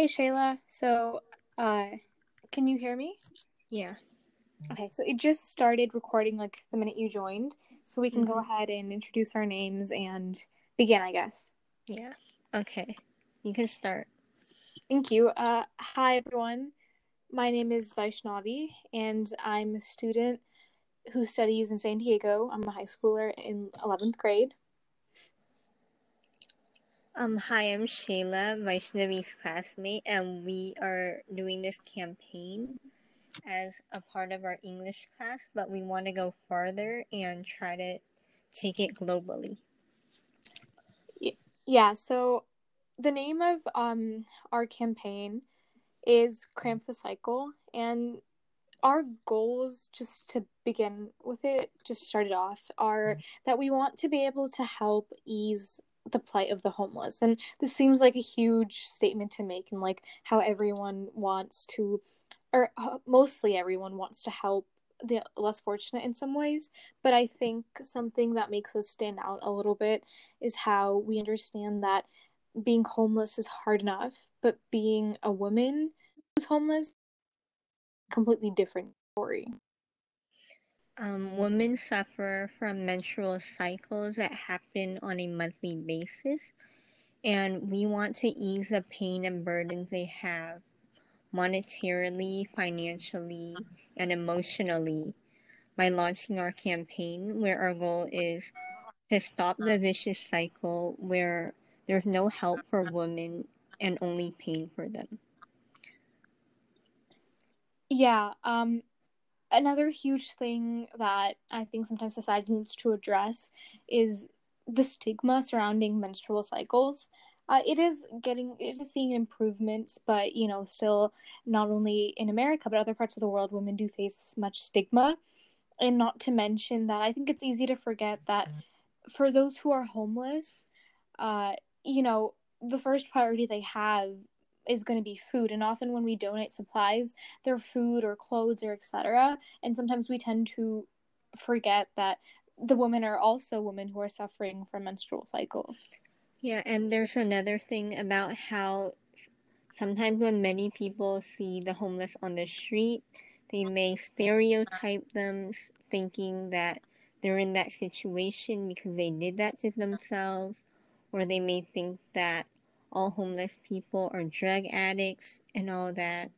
Hey Shayla, so uh can you hear me? Yeah. Okay, so it just started recording like the minute you joined, so we can go Mhm. ahead and introduce our names and begin, I guess. Yeah. Okay. You can start. Thank you. Uh hi everyone. My name is Vaishnavi and I'm a student who studies in San Diego. I'm a high schooler in 11th grade. Um, hi, I'm Shayla, Vaishnavi's classmate, and we are doing this campaign as a part of our English class, but we want to go farther and try to take it globally. Yeah, so the name of um our campaign is Cramp the Cycle and our goals just to begin with it just started off are that we want to be able to help ease the plight of the homeless. And this seems like a huge statement to make and like how everyone wants to or uh, mostly everyone wants to help the less fortunate in some ways. But i think something that makes us stand out a little bit is how we understand that being homeless is hard enough but being a woman who's homeless completely different story Um, women suffer from menstrual cycles that happen on a monthly basis, and we want to ease the pain and burdens they have monetarily, financially, and emotionally by launching our campaign, where our goal is to stop the vicious cycle where there's no help for women and only pain for them. Yeah, um another huge thing that I think sometimes society needs to address is the stigma surrounding menstrual cycles. Uh, it is getting it is seeing improvements, but you know, still not only in America but other parts of the world, women do face much stigma. And not to mention that I think it's easy to forget that for those who are homeless, uh, you know, the first priority they have is going to be food and often when we donate supplies they're food or clothes or etc and sometimes we tend to forget that the women are also women who are suffering from menstrual cycles. Yeah, and there's another thing about how sometimes when many people see the homeless on the street, they may stereotype them thinking that they're in that situation because they did that to themselves, or they may think that all homeless people are drug addicts and all that.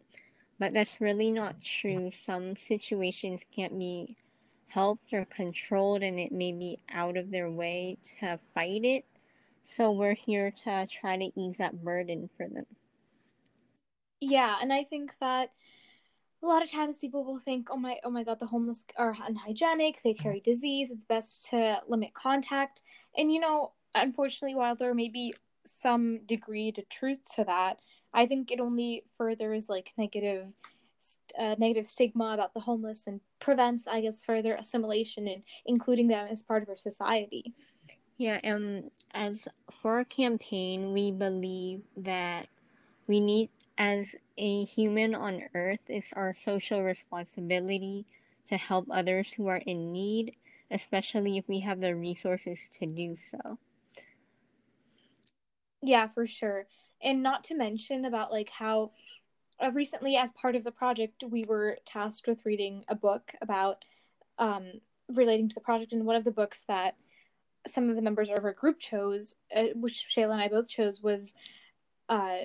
But that's really not true. Some situations can't be helped or controlled, and it may be out of their way to fight it. So we're here to try to ease that burden for them. yeah and i think that a lot of times people will think oh my oh my god the homeless are unhygienic they carry disease it's best to limit contact and you know unfortunately while there may be some degree to truth to that i think it only furthers like negative uh, negative stigma about the homeless and prevents i guess further assimilation and including them as part of our society Yeah, um, as for our campaign, we believe that we need, as a human on earth, it's our social responsibility to help others who are in need, especially if we have the resources to do so. Yeah for sure. And not to mention about like how uh, recently as part of the project we were tasked with reading a book about um, relating to the project. And one of the books that some of the members of our group chose uh, which shayla and i both chose was uh,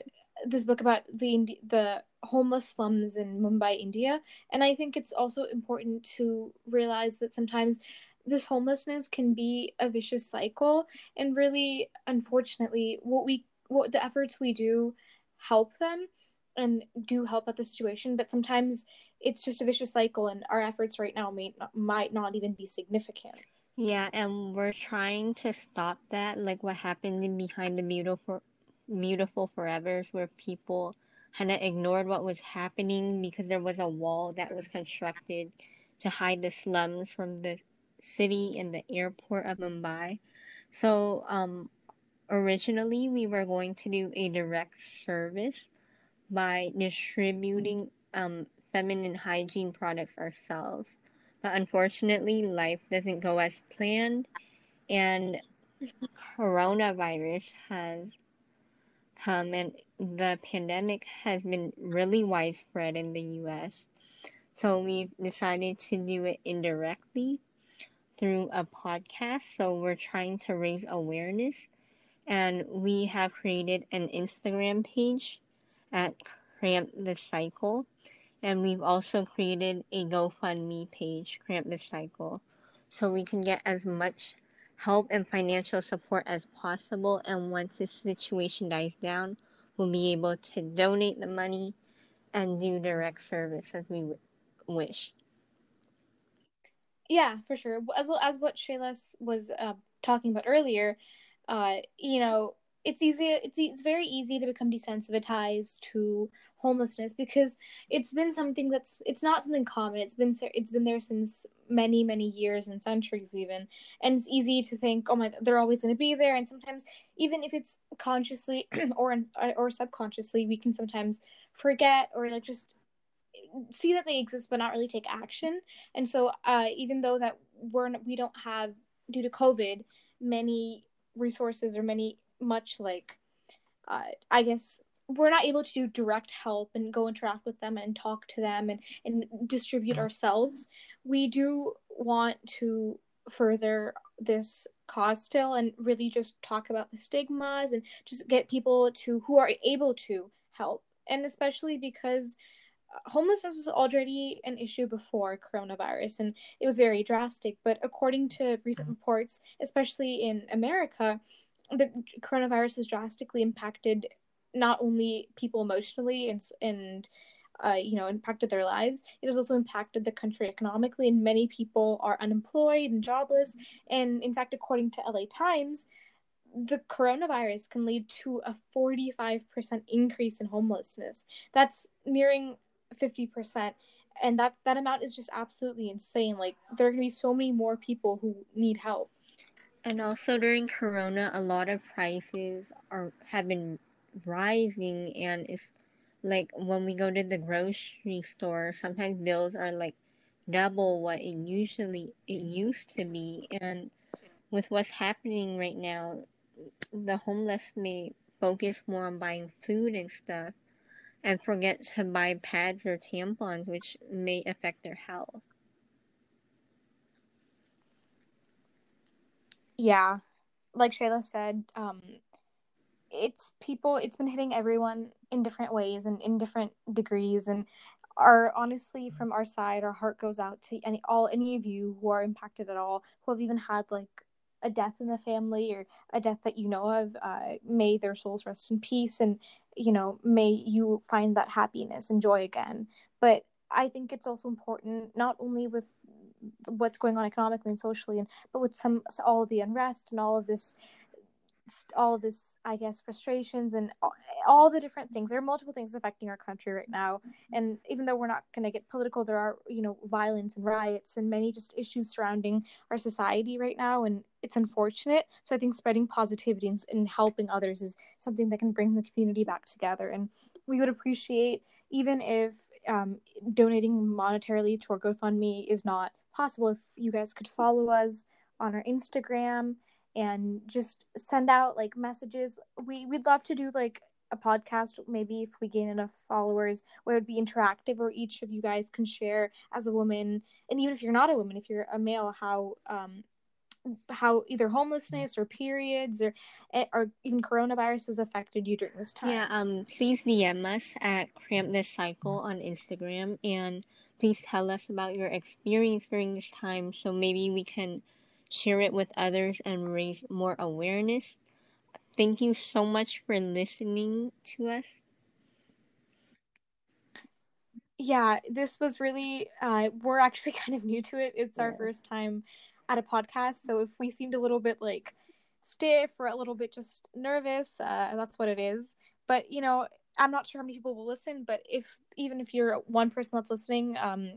this book about the the homeless slums in mumbai india. And i think it's also important to realize that sometimes this homelessness can be a vicious cycle. And really unfortunately what we what the efforts we do help them and do help at the situation. But sometimes it's just a vicious cycle and our efforts right now may might not even be significant. Yeah, and we're trying to stop that, like what happened in Behind the Beautiful, Beautiful Forevers, where people kind of ignored what was happening because there was a wall that was constructed to hide the slums from the city and the airport of Mumbai. So, um, originally we were going to do a direct service by distributing um, feminine hygiene products ourselves. But unfortunately, life doesn't go as planned, and coronavirus has come and the pandemic has been really widespread in the US. So we've decided to do it indirectly through a podcast. So we're trying to raise awareness. And we have created an Instagram page at Cramp the Cycle. And we've also created a GoFundMe page, Cramp the Cycle. So we can get as much help and financial support as possible. And once this situation dies down, we'll be able to donate the money and do direct service as we w- wish. Yeah, for sure. As as what Shayla was uh, talking about earlier, uh, you know, it's easy. It's it's very easy to become desensitized to homelessness because it's been something that's it's not something common. It's been it's been there since many many years and centuries even, and it's easy to think, oh my, God, they're always going to be there. And sometimes even if it's consciously or or subconsciously, we can sometimes forget or like just see that they exist but not really take action. And so uh, even though that we're we don't have due to COVID many resources or many much like uh, I guess we're not able to do direct help and go interact with them and talk to them and, and distribute ourselves. We do want to further this cause still and really just talk about the stigmas and just get people to who are able to help. And especially because homelessness was already an issue before coronavirus and it was very drastic. But according to recent reports, especially in America, the coronavirus has drastically impacted not only people emotionally and and uh, you know impacted their lives it has also impacted the country economically and many people are unemployed and jobless and in fact according to la times the coronavirus can lead to a 45% increase in homelessness that's nearing 50% and that that amount is just absolutely insane. Like there are going to be so many more people who need help. And also during Corona, a lot of prices are have been rising, and it's like when we go to the grocery store, sometimes bills are like double what it usually it used to be. And with what's happening right now, the homeless may focus more on buying food and stuff and forget to buy pads or tampons, which may affect their health. yeah like shayla said um it's people it's been hitting everyone in different ways and in different degrees and our honestly from our side our heart goes out to any all any of you who are impacted at all who have even had like a death in the family or a death that you know of uh, may their souls rest in peace and you know may you find that happiness and joy again. But i think it's also important not only with what's going on economically and socially and but with some all the unrest and all of this all this i guess frustrations and all, the different things. There are multiple things affecting our country right now. And even though we're not going to get political there are you know violence and riots and many just issues surrounding our society right now and it's unfortunate. So i think spreading positivity and, and helping others is something that can bring the community back together. And we would appreciate even if um, donating monetarily to our GoFundMe is not possible, if you guys could follow us on our Instagram and just send out like messages. We we'd love to do like a podcast maybe if we gain enough followers where it would be interactive where each of you guys can share as a woman and even if you're not a woman if you're a male how um how either homelessness or periods or eh, or even coronavirus has affected you during this time. Yeah, um please DM us at Cramp This Cycle on Instagram and please tell us about your experience during this time so maybe we can share it with others and raise more awareness. Thank you so much for listening to us. Yeah, this was really uh we're actually kind of new to it. It's yeah. our first time at a podcast. So if we seemed a little bit like stiff or a little bit just nervous, uh, that's what it is. But you know, I'm not sure how many people will listen, but if even if you're one person that's listening, um,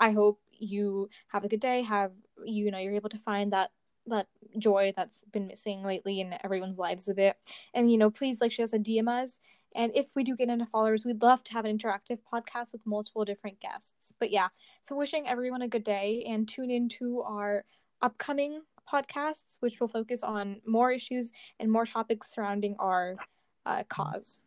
I hope you have a good day. Have you know you're able to find that that joy that's been missing lately in everyone's lives a bit. And you know, please like she has a DM us. And if we do get into followers, we'd love to have an interactive podcast with multiple different guests. But yeah, so wishing everyone a good day and tune into our upcoming podcasts, which will focus on more issues and more topics surrounding our uh, cause.